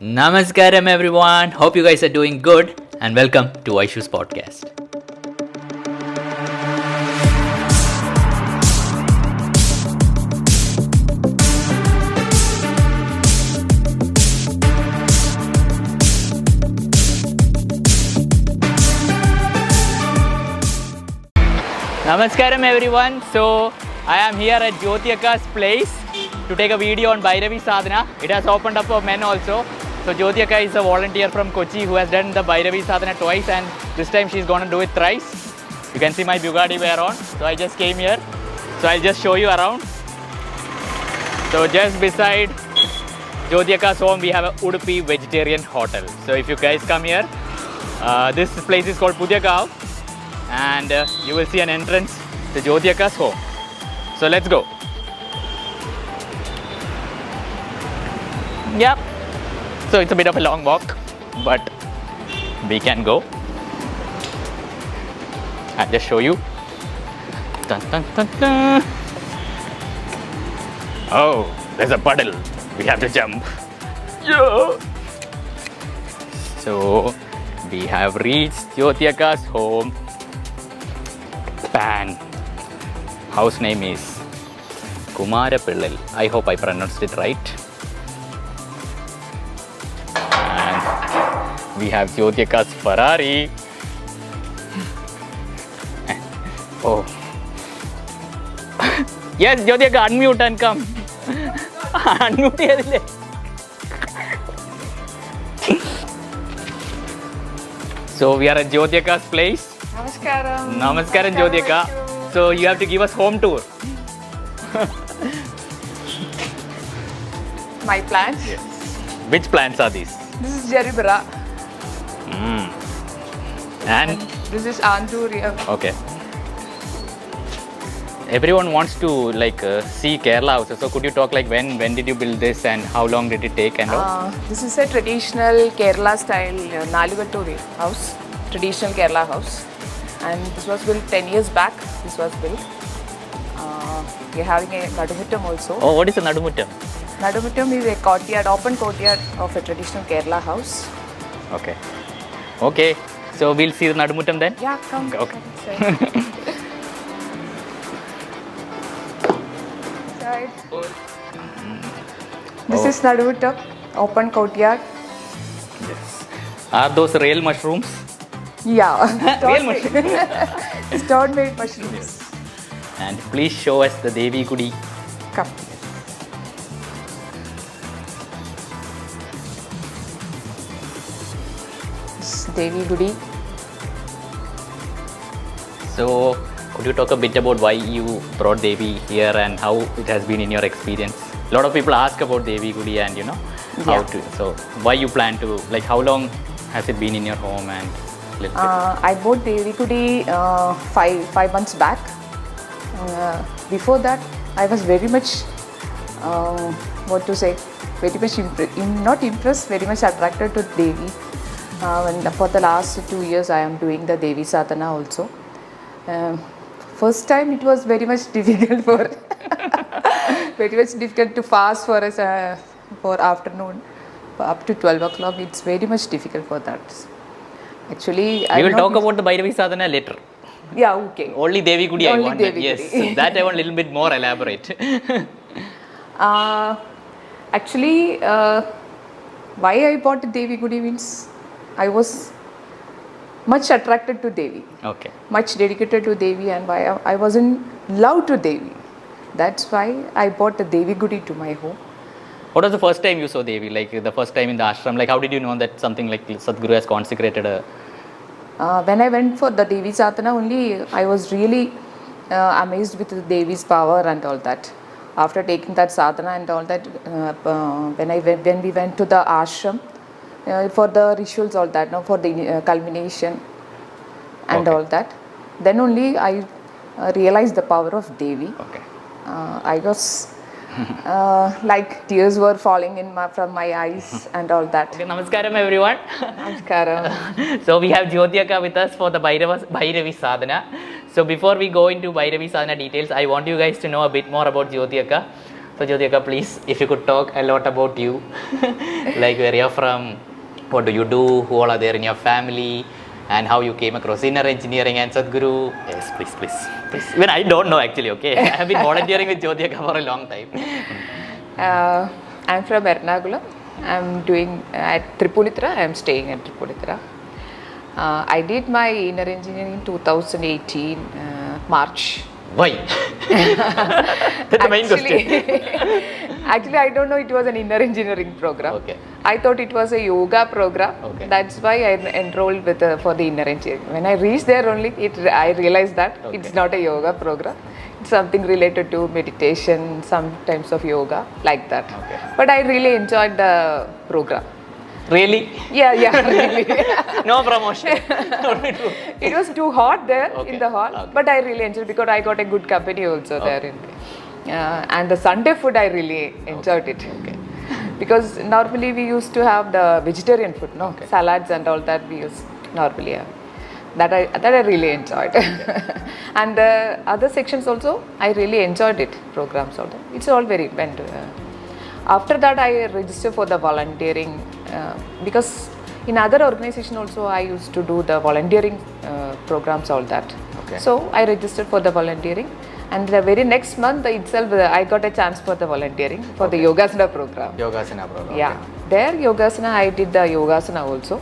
Namaskaram, everyone. Hope you guys are doing good, and welcome to Aishu's podcast. Namaskaram, everyone. So, I am here at Jyoti Akka's place to take a video on Bhairavi Sadhana. It has opened up for men also. So, Jyoti Akka is a volunteer from Kochi who has done the Bhairavi Sadhana twice, and this time she's going to do it thrice. You can see my Bugatti wear on. So, I just came here. So, I'll just show you around. So, just beside Jyoti Akka's home, we have a Udupi vegetarian hotel. So, if you guys come here, uh, this place is called Pudyagav and uh, you will see an entrance to Jyoti Akka's home. So let's go. Yep. So it's a bit of a long walk, but we can go. I'll just show you. Dun, dun, dun. Oh, there's a puddle. We have to jump. Yeah. So we have reached Jyoti Akka's home. Pan. House name is Kumara Pillal. I hope I pronounced it right. We have Yodyaka's Ferrari. oh. yes, Yodyaka, unmute and come. unmute here. so we are at Jyotyaka's place. Namaskaram. Namaskaram, Jyotyaka. So you have to give us home tour. My plants? Yes. Which plants are these? This is Jeribara. Mm. And This is Anduria. okay. Everyone wants to like uh, see Kerala houses. So could you talk like when when did you build this and how long did it take and all? Uh, this is a traditional Kerala style uh, house. Traditional Kerala house. And this was built 10 years back. This was built. Uh, we're having a Nadumuttam also. Oh, what is a Nadumuttam? Nadumuttam is a courtyard, open courtyard of a traditional Kerala house. Okay. Okay. So we'll see the Nadumuttam then. Yeah, come. Okay. inside. Inside. This Oh. is Nadumuttam, open courtyard. Yes. Are those real mushrooms? Yeah, Real made. stone made mushrooms. And please show us the Devi Gudi. Come. This Devi Gudi. So, could you talk a bit about why you brought Devi here and how it has been in your experience? A lot of people ask about Devi Gudi and you know how Yeah. to. So, why you plan to like how long has it been in your home and? Uh, I bought Devi Gudi uh, five five months back. Uh, before that, I was very much uh, what to say, very much impre- im- not impressed, very much attracted to Devi. Uh, and for the last two years, I am doing the Devi Sadhana also. Um, first time, it was very much difficult for very much difficult to fast for us uh, for afternoon up to 12 o'clock. It's very much difficult for that. Actually, we I'm will talk about the Bhairavi Sadhana later. Yeah, okay. Only Devi Gudi I want. Devi yes, Gudi. that I want a little bit more elaborate. Uh, actually, uh, why I bought Devi Gudi means I was much attracted to Devi, okay. much dedicated to Devi, and why I was in love to Devi. That's why I bought the Devi Gudi to my home. What was the first time you saw Devi? Like the first time in the ashram? Like how did you know that something like Sadhguru has consecrated a Uh, when I went for the Devi Sadhana only, I was really uh, amazed with the Devi's power and all that. After taking that sadhana and all that, uh, uh, when I went, when we went to the ashram for the rituals, all that, no, for the uh, culmination and Okay. all that, then only I uh, realized the power of Devi. okay. Uh, I was uh, like tears were falling in my, from my eyes and all that. Okay, namaskaram everyone. Namaskaram. so we have Jyotika with us for the Bhairava, Bhairavi Sadhana. So before we go into Bhairavi Sadhana details, I want you guys to know a bit more about Jyotika. So Jyotika, please, if you could talk a lot about you, like where you're from, what do you do, who all are there in your family, and how you came across inner engineering and Sadhguru. Yes, please, please, please. Even I don't know actually. Okay, I have been volunteering with Jyotika for a long time. Uh, I'm from Ernakulam. I'm doing at Tripunithura. I'm staying at Tripunithura. Uh, I did my inner engineering in 2018 uh, March. Why? That's the main question. actually, I don't know it was an inner engineering program. Okay. I thought it was a yoga program. Okay. That's why I enrolled with uh, for the inner engineering. When I reached there only, it I realized that Okay. it's not a yoga program. It's something related to meditation, some types of yoga, like that. Okay. But I really enjoyed the program. Really? Yeah, yeah, really. No promotion. True. it was too hot there Okay. in the hall, Okay. but I really enjoyed because I got a good company also there. In uh, and the Sunday food, I really enjoyed it. Okay. Because normally we used to have the vegetarian food, no Okay. salads and all that we used normally have. That I that I really enjoyed. and the other sections also, I really enjoyed it. Programs also, it's all very went. Uh, after that, I registered for the volunteering uh, because in other organization also I used to do the volunteering uh, programs all that. Okay. So I registered for the volunteering, and the very next month itself uh, I got a chance for the volunteering for the Yogasana program. Yogasana program. Yeah, there Yogasana I did the Yogasana also.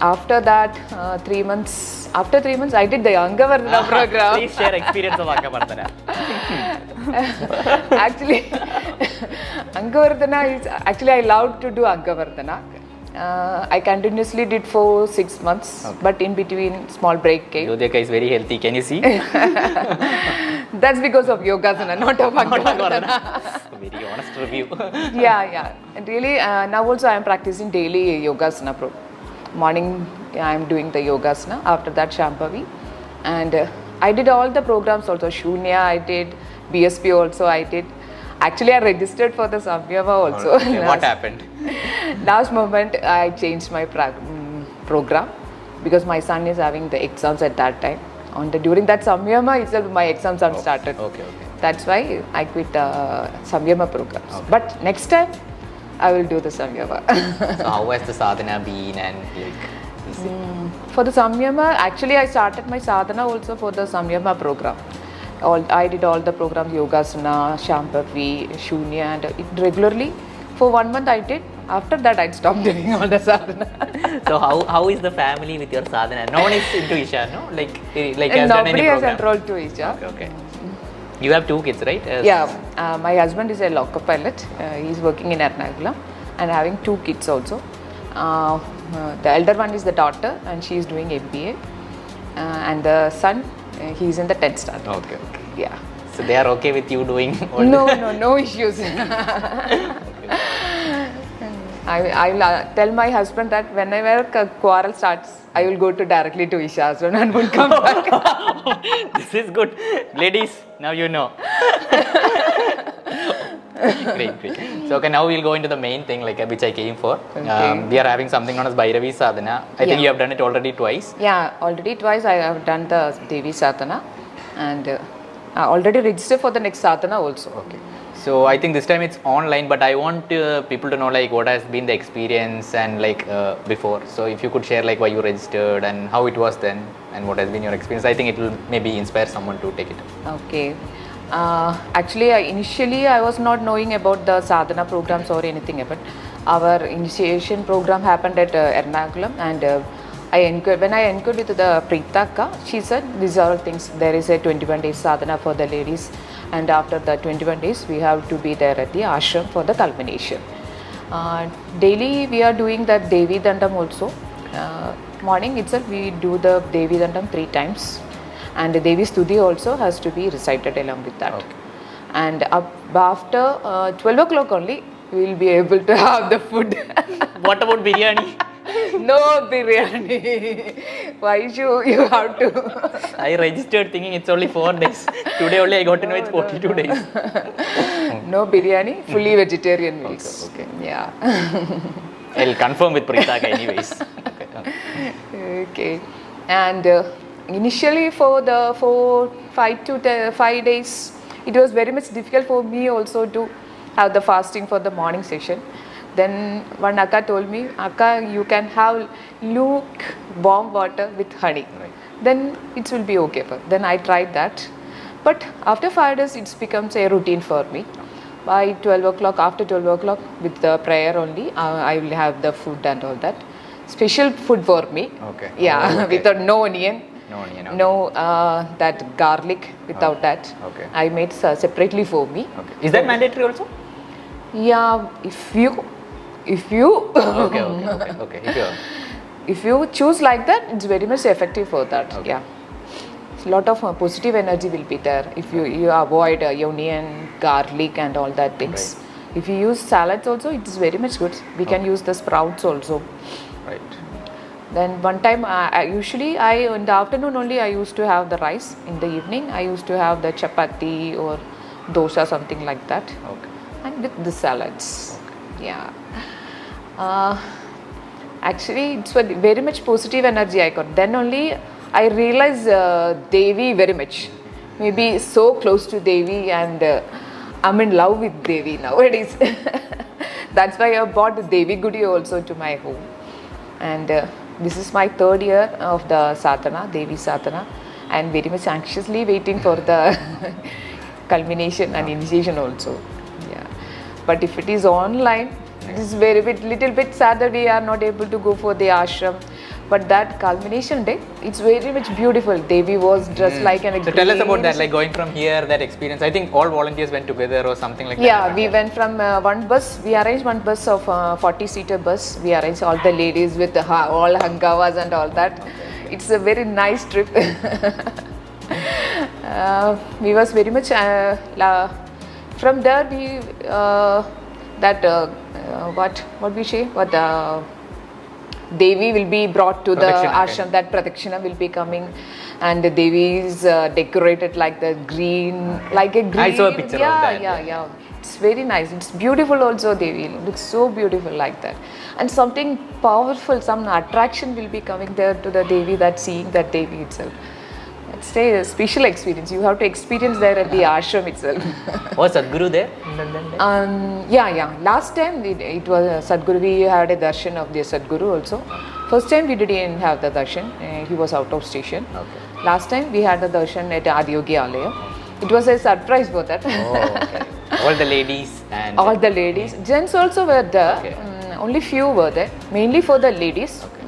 After that, uh, three months. After three months, I did the Angamardana program. Please share experience of Angamardana. actually, Angamardana is actually I love to do Angamardana. Uh, I continuously did for six months, but in between small break came. Jyotika is very healthy. Can you see? That's because of Yogasana, not of Angamardana. very honest review. yeah, yeah. And really, uh, now also I am practicing daily Yogasana. Pro. Morning, I am doing the Yogasana. After that, Shambhavi. And uh, I did all the programs also. Shunya, I did. BSP also, I did. Actually, I registered for the Samyama also. Okay, what happened? Last moment, I changed my mm, program because my son is having the exams at that time. On the during that Samyama itself, my exams are started. Okay, okay. That's why I quit the Samyama programs. But next time, I will do the Samyama. So how has the sadhana been and like it- for the Samyama, actually, I started my sadhana also for the Samyama program. All, I did all the programs Yogasana, Shambhavi, Shunya, and it regularly for one month I did. After that, I stopped doing all the sadhana. so how how is the family with your sadhana? No one is into Isha, no? Like eh, like has done any nobody has program? enrolled to Isha. Okay, okay. You have two kids, right? As- Yeah, uh, my husband is a loco pilot. Uh, he's working in Ernakulam and having two kids also. Uh, uh, the elder one is the daughter and she is doing MBA. Uh, and the son, uh, he's in the 10th standard. Okay, okay. Yeah. So they are okay with you doing all No, no, no issues. I, I will uh, tell my husband that whenever a quarrel starts, I will go to directly to Isha's room and will come back. this is good. Ladies, now you know. great, great. So okay, now we'll go into the main thing like which I came for. Okay. Um, we are having something known as Bhairavi Sadhana. I think you have done it already twice. Yeah, already twice I have done the Devi Sadhana and uh, I already registered for the next Sadhana also. Okay. So I think this time it's online, but I want uh, people to know like what has been the experience and like uh, before. So if you could share like why you registered and how it was then and what has been your experience, I think it will maybe inspire someone to take it. Okay. Uh, actually, I, initially I was not knowing about the sadhana programs or anything but Our initiation program happened at uh, Ernakulam, and uh, I enquired, when I enquired with the Pritaka, she said these are all things. There is a 21 days sadhana for the ladies, and after the 21 days, we have to be there at the ashram for the culmination. Uh, daily, we are doing that Devi Dandam also. Uh, morning itself, we do the Devi Dandam three times and the Devi Stuti also has to be recited along with that. Okay. And up, after uh, 12 o'clock only, we will be able to have the food. what about biryani? no biryani. Why should you have to? I registered thinking it's only four days. Today only I got to know it's 42 days. no biryani, fully vegetarian meals. okay. okay. Yeah. I'll confirm with Pritaka anyways. Okay. okay. And uh, initially for the for five to te- five days it was very much difficult for me also to have the fasting for the morning session. Then one Akka told me, Akka, you can have lukewarm water with honey. Right. Then it will be okay. For. Then I tried that. But after five days, it becomes a routine for me. By 12 o'clock, after 12 o'clock, with the prayer only, uh, I will have the food and all that. Special food for me. Okay. Yeah, Oh, okay. without no onion. No onion, okay. No, uh, that garlic without that. okay. I made separately for me. Okay. Is that mandatory also? Yeah, if you, if you, okay, okay, okay, okay. If you're- if you choose like that, it's very much effective for that. Okay. Yeah. A lot of uh, positive energy will be there if you, you avoid uh, onion, garlic, and all that things. If you use salads also, it is very much good. We can use the sprouts also. Right. Then one time, uh, I usually I in the afternoon only I used to have the rice. In the evening, I used to have the chapati or dosa, something like that, Okay. and with the salads. Yeah. Uh, actually, it's a very much positive energy I got. Then only I realized uh, Devi very much. Maybe so close to Devi, and uh, I'm in love with Devi nowadays. That's why I bought the Devi Gudi also to my home. And uh, this is my third year of the sadhana, Devi sadhana, and very much anxiously waiting for the culmination and initiation also. Yeah. But if it is online, it is very bit little bit sad that we are not able to go for the ashram. But that culmination day, it's very much beautiful. Devi was dressed like an So tell us about that, like going from here, that experience. I think all volunteers went together or something like that. yeah, we went from uh, one bus. We arranged one bus of uh, 40 seater bus. We arranged all the ladies with all hangawas and all that. It's a very nice trip. uh, we was very much uh, la- from there we uh, that uh, uh, what what we say what uh, Devi will be brought to the Pradakshina, okay. ashram. That pradakshina will be coming, and the Devi is uh, decorated like the green, like a green. I saw a picture of that, Yeah, yeah. yeah, It's very nice. It's beautiful also. Devi looks so beautiful like that, and something powerful, some attraction will be coming there to the Devi. That seeing that Devi itself. It's a special experience. You have to experience there at the ashram itself. Was Sadhguru there? Um, yeah, yeah. Last time it, it was uh, Sadhguru. We had a darshan of the Sadhguru also. First time we didn't have the darshan. Uh, he was out of station. Okay. Last time we had the darshan at Adiyogi Alaya. It was a surprise for that. Oh, okay. All the ladies and All the ladies, gents also were there. Okay. Mm, only few were there. Mainly for the ladies. Mm.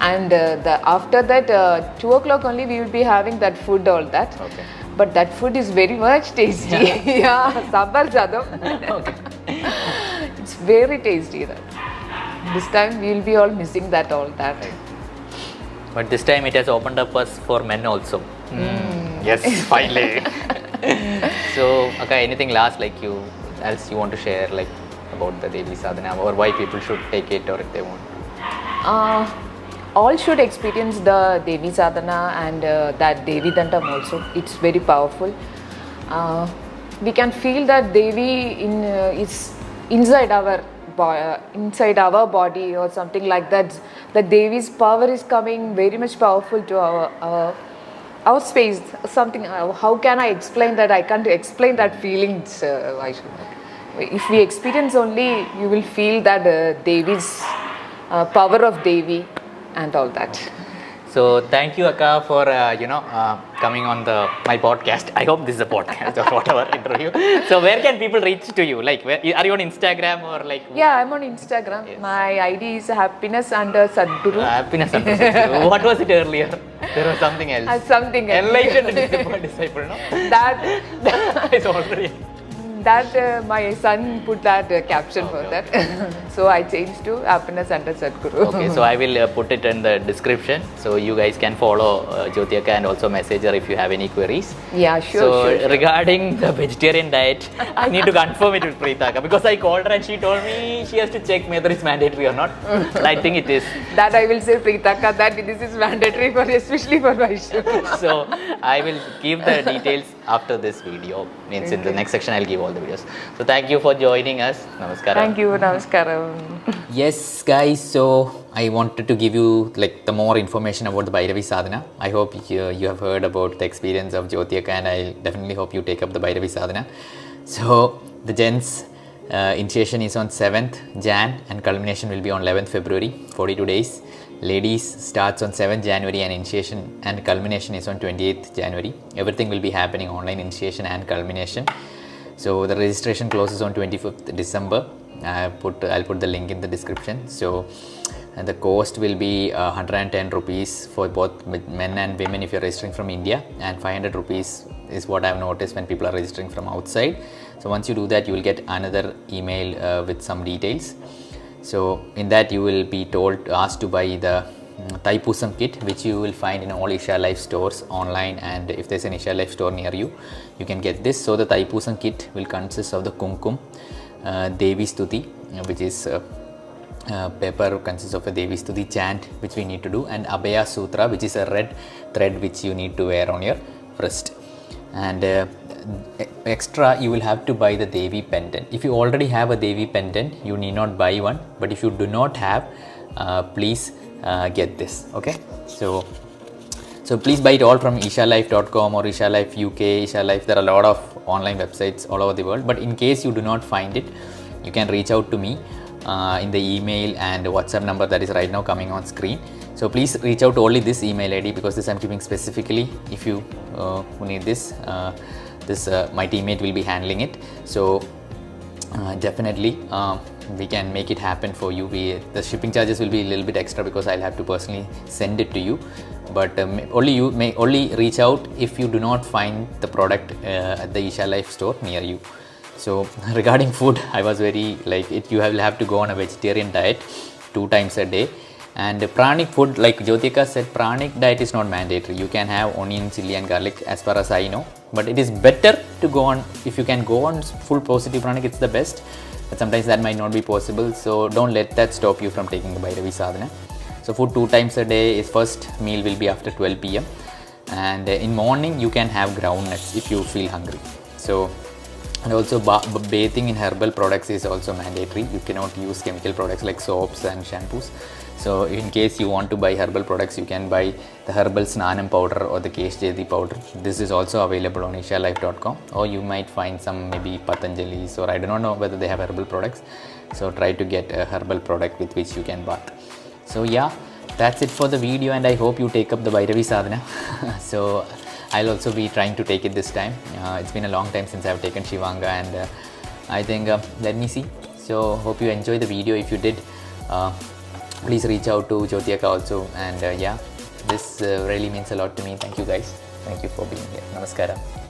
And uh, the after that, uh, two o'clock only we will be having that food all that. Okay. But that food is very much tasty. yeah, sambar sadam. okay. It's very tasty. That this time we will be all missing that all that. But this time it has opened up us for men also. Hmm. Yes, finally. so, okay, anything last like you else you want to share like about the Devi Sadhana or why people should take it or if they want? Uh, all should experience the Devi Sadhana and uh, that Devi Dandam also. It's very powerful. Uh, we can feel that Devi in uh, is inside our uh, inside our body or something like that. The Devi's power is coming very much powerful to our our, our space. Something. Uh, how can I explain that? I can't explain that feelings. If we experience only, you will feel that uh, Devi's power of Devi and all that. So thank you Akka for uh, you know uh, coming on the my podcast. I hope this is a podcast or whatever interview. So where can people reach to you? Like where, are you on Instagram or like Yeah, I'm on Instagram. Yes. My ID is happiness under Sadhguru. Uh, happiness under Prasad. What was it earlier? There was something else. Uh, something else. Enlightened disciple, disciple, no? that it's already. That uh, my son put that uh, caption for Okay, that. so I changed to happiness under Sadhguru. Okay, so I will uh, put it in the description so you guys can follow uh, Jyoti Akka and also message her if you have any queries. yeah, sure, so sure, sure. regarding the vegetarian diet, I need to confirm it with Preeta Akka because I called her and she told me she has to check whether it's mandatory or not. But I think it is. That I will say Preetaka that this is mandatory for especially for Vaishnu. So I will give the details after this video. Means in the next section I'll give all the videos. So thank you for joining us. Namaskaram. Thank you, Namaskaram. Yes, guys. So I wanted to give you like the more information about the Bhairavi Sadhana. I hope you, you have heard about the experience of Jyotiaka, and I definitely hope you take up the Bhairavi Sadhana. So the gents uh, initiation is on 7th Jan, and culmination will be on 11th February. 42 days. Ladies starts on 7th January, and initiation and culmination is on 28th January. Everything will be happening online initiation and culmination. So the registration closes on 25th December. I put I'll put the link in the description. So and the cost will be uh, 110 rupees for both men and women if you're registering from India, and 500 rupees is what I've noticed when people are registering from outside. So once you do that, you will get another email uh, with some details. So in that you will be told asked to buy the Taipusam kit which you will find in all Isha Life stores online and if there's an Isha Life store near you you can get this. So the Taipusam kit will consist of the Kumkum, uh, Devi Stuti which is uh, uh, paper consists of a Devi Stuti chant which we need to do and Abhaya Sutra which is a red thread which you need to wear on your wrist and uh, extra you will have to buy the Devi pendant. If you already have a Devi pendant you need not buy one but if you do not have uh, please get this okay so so please buy it all from ishalife.com or Isha Life UK, Isha Life. There are a lot of online websites all over the world. But in case you do not find it, you can reach out to me uh, in the email and WhatsApp number that is right now coming on screen. So please reach out only this email ID because this I'm keeping specifically. If you uh, who need this, uh, this uh, my teammate will be handling it. So uh, definitely uh, we can make it happen for you. We the shipping charges will be a little bit extra because i'll have to personally send it to you. But um, only you may only reach out if you do not find the product uh, at the isha life store near you. So regarding food i was very like it you will have to go on a vegetarian diet two times a day. And pranic food like jyotika said pranic diet is not mandatory. You can have onion chili and garlic as far as i know. But it is better to go on if you can go on full positive pranic it's the best but sometimes that might not be possible so don't let that stop you from taking the Bhairavi sadhana. So food two times a day is first meal will be after 12 pm and in morning you can have ground nuts if you feel hungry. So and also bathing in herbal products is also mandatory. You cannot use chemical products like soaps and shampoos. So in case you want to buy herbal products you can buy the herbal snanam powder or the kesh powder. This is also available on ishalife.com or you might find some maybe patanjali's or i do not know whether they have herbal products. So try to get a herbal product with which you can bath. So yeah that's it for the video and i hope you take up the Bhairavi sadhana. So i'll also be trying to take it this time. Uh, it's been a long time since i've taken shivanga and uh, i think uh, let me see. So hope you enjoy the video. If you did please reach out to jyotiaka also. And yeah this really means a lot to me. Thank you guys. Thank you for being here. Namaskaram